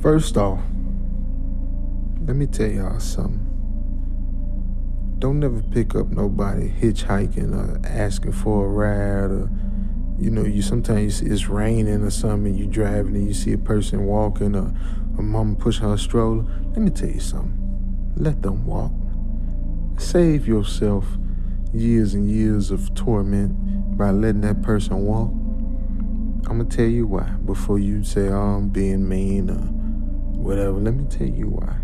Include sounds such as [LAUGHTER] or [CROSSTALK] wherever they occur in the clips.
First off, let me tell y'all something. Don't never pick up nobody hitchhiking or asking for a ride or you know, you sometimes it's raining or something, you driving and you see a person walking or a mama pushing her stroller. Let me tell you something. Let them walk. Save yourself years and years of torment by letting that person walk. I'm gonna tell you why before you say, oh, I'm being mean or whatever. Let me tell you why.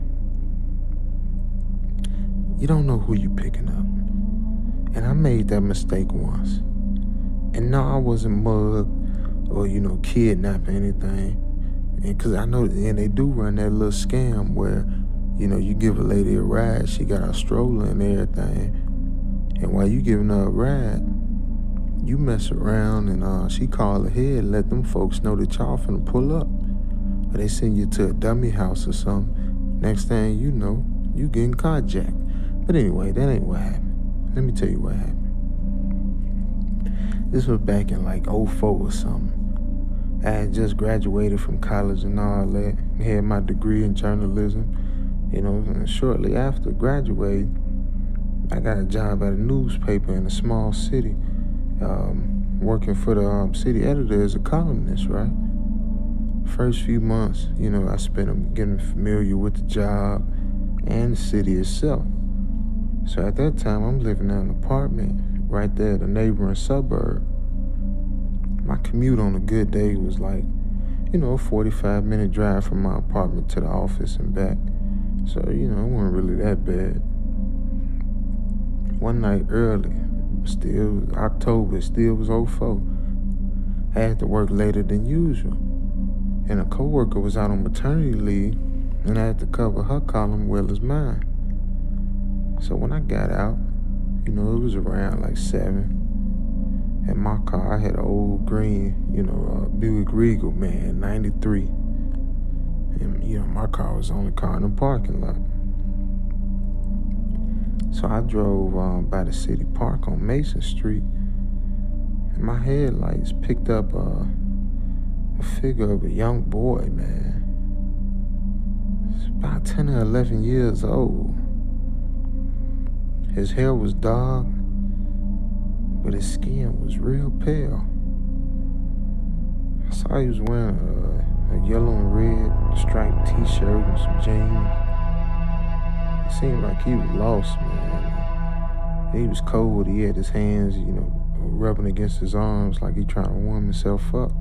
You don't know who you picking up. And I made that mistake once. And no, I wasn't mugged or, you know, kidnapped or anything. And cause I know, and they do run that little scam where, you know, you give a lady a ride, she got a stroller and everything. And while you giving her a ride, you mess around and uh, she call ahead and let them folks know that y'all finna pull up. Or they send you to a dummy house or something. Next thing you know, you getting carjacked. But anyway, that ain't what happened. Let me tell you what happened. This was back in like 04 or something. I had just graduated from college and all that. Had my degree in journalism. You know, and shortly after graduating, I got a job at a newspaper in a small city, um, working for the um, city editor as a columnist, right? First few months, you know, I spent getting familiar with the job and the city itself. So at that time, I'm living in an apartment right there, the neighboring suburb. My commute on a good day was like, you know, a 45 minute drive from my apartment to the office and back. So, you know, it wasn't really that bad. One night early, still October, still was 04. I had to work later than usual. And a coworker was out on maternity leave, and I had to cover her column well as mine. So when I got out, you know, it was around like seven. And my car, I had an old green, you know, uh, Buick Regal, man, 93. And, you know, my car was the only car in the parking lot. So I drove um, by the city park on Mason Street. And my headlights picked up uh, a figure of a young boy, man. It's about 10 or 11 years old. His hair was dark, but his skin was real pale. I saw he was wearing a, a yellow and red striped t-shirt and some jeans. It seemed like he was lost, man. He was cold. He had his hands, you know, rubbing against his arms like he trying to warm himself up.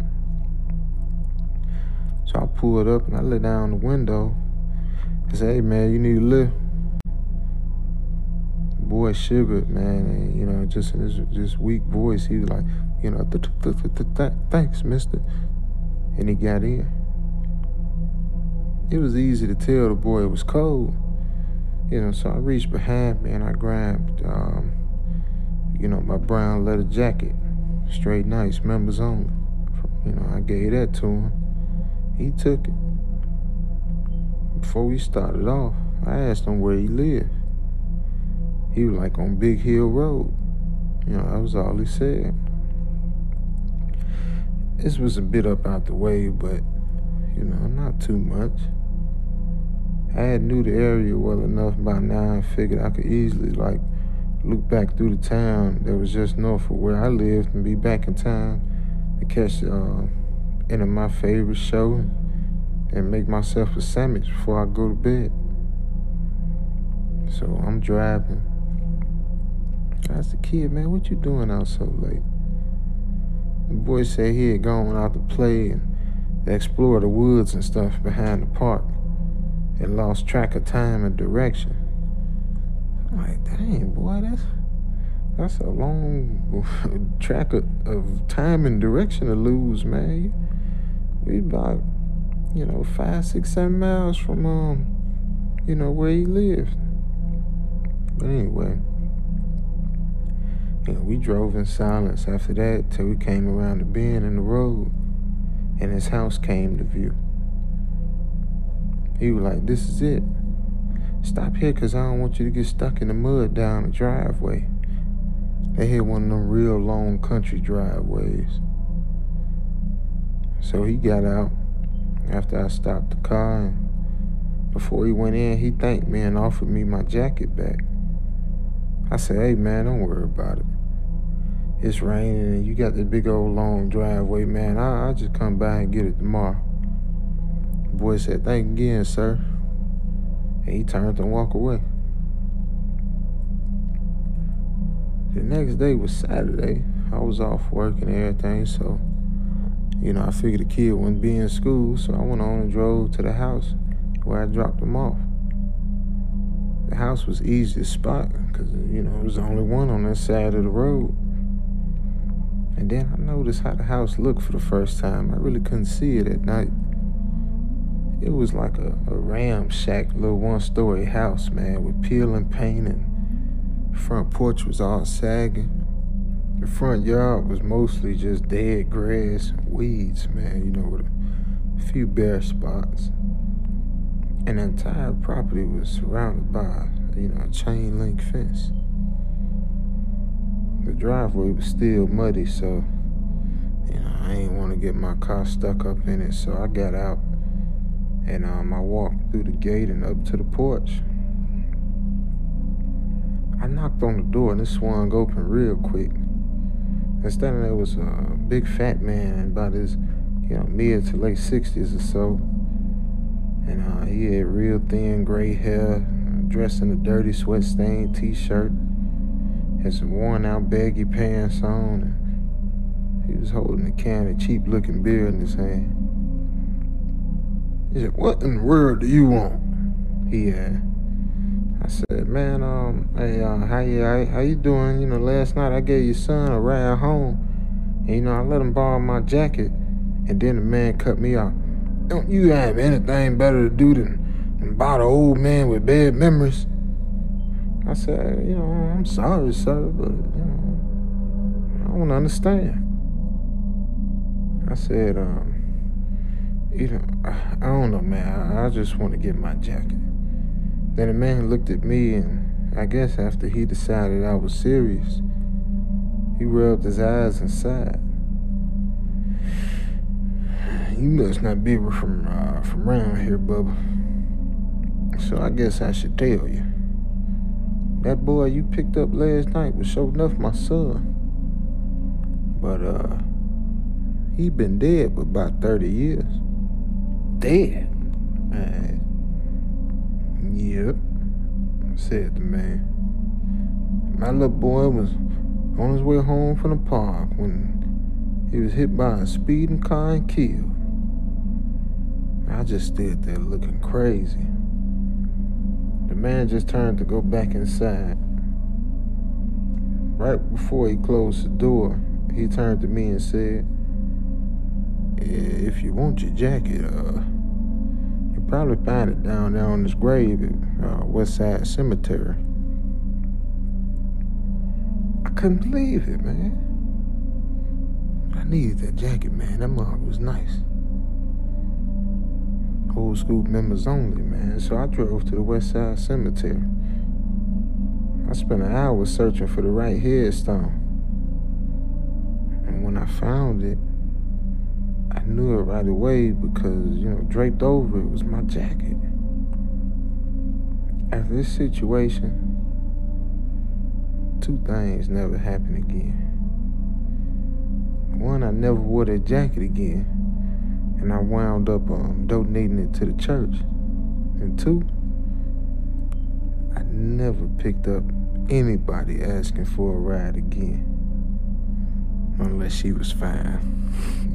So I pulled up and I let down the window and said, hey, man, you need a lift? boy shivered, man, and you know, just in his just weak voice, he was like, you know, th- th- th- thanks, mister. And he got in. It was easy to tell the boy it was cold. You know, so I reached behind me and I grabbed, um, you know, my brown leather jacket, straight nice, members only. You know, I gave that to him. He took it. Before we started off, I asked him where he lived. He was like on Big Hill Road. You know, that was all he said. This was a bit up out the way, but, you know, not too much. I had knew the area well enough by now and figured I could easily, like, look back through the town that was just north of where I lived and be back in time to catch uh, of my favorite show and make myself a sandwich before I go to bed. So I'm driving I asked the kid, man, what you doing out so late? The boy said he had gone out to play and explore the woods and stuff behind the park and lost track of time and direction. I'm like, dang, boy, that's that's a long [LAUGHS] track of, of time and direction to lose, man. We about, you know, five, six, seven miles from um, you know, where he lived. But anyway. And we drove in silence after that till we came around the bend in the road and his house came to view. He was like, This is it. Stop here because I don't want you to get stuck in the mud down the driveway. They had one of them real long country driveways. So he got out after I stopped the car. And before he went in, he thanked me and offered me my jacket back. I said, hey man, don't worry about it. It's raining and you got the big old long driveway, man. I, I'll just come by and get it tomorrow. The boy said, thank you again, sir. And he turned and walked away. The next day was Saturday. I was off work and everything, so you know, I figured the kid wouldn't be in school, so I went on and drove to the house where I dropped him off. The house was easy to spot because, you know, it was the only one on that side of the road. And then I noticed how the house looked for the first time. I really couldn't see it at night. It was like a, a ramshack little one story house, man, with peeling paint and front porch was all sagging. The front yard was mostly just dead grass weeds, man, you know, with a few bare spots. And the entire property was surrounded by, you know, a chain link fence. The driveway was still muddy, so, you know, I ain't want to get my car stuck up in it, so I got out and um, I walked through the gate and up to the porch. I knocked on the door and it swung open real quick. And standing there was a big fat man, about his, you know, mid to late 60s or so. And uh, he had real thin gray hair, dressed in a dirty sweat stained t shirt, had some worn out baggy pants on, and he was holding a can of cheap looking beer in his hand. He said, What in the world do you want? He had. I said, man, um, hey, uh, how you, how, you doing? You know, last night I gave your son a ride home, and you know, I let him borrow my jacket, and then the man cut me off. Don't you have anything better to do than, than bother old man with bad memories? I said, you know, I'm sorry, sir, but you know, I don't understand. I said, um, you know, I, I don't know, man. I, I just want to get my jacket. Then the man looked at me, and I guess after he decided I was serious, he rubbed his eyes and sighed. You must not be from uh, from around here, Bubba. So I guess I should tell you. That boy you picked up last night was sure enough my son. But uh he been dead for about 30 years. Dead? Man, Yep, said the man. My little boy was on his way home from the park when he was hit by a speeding car and killed. I just stood there looking crazy. The man just turned to go back inside. Right before he closed the door, he turned to me and said, If you want your jacket, uh, probably find it down there on this grave at uh, West Side Cemetery. I couldn't believe it, man. I needed that jacket, man. That mug was nice. Old school members only, man. So I drove to the West Side Cemetery. I spent an hour searching for the right headstone. And when I found it, knew it right away because, you know, draped over it was my jacket. After this situation, two things never happened again. One, I never wore that jacket again, and I wound up um, donating it to the church. And two, I never picked up anybody asking for a ride again, unless she was fine. [LAUGHS]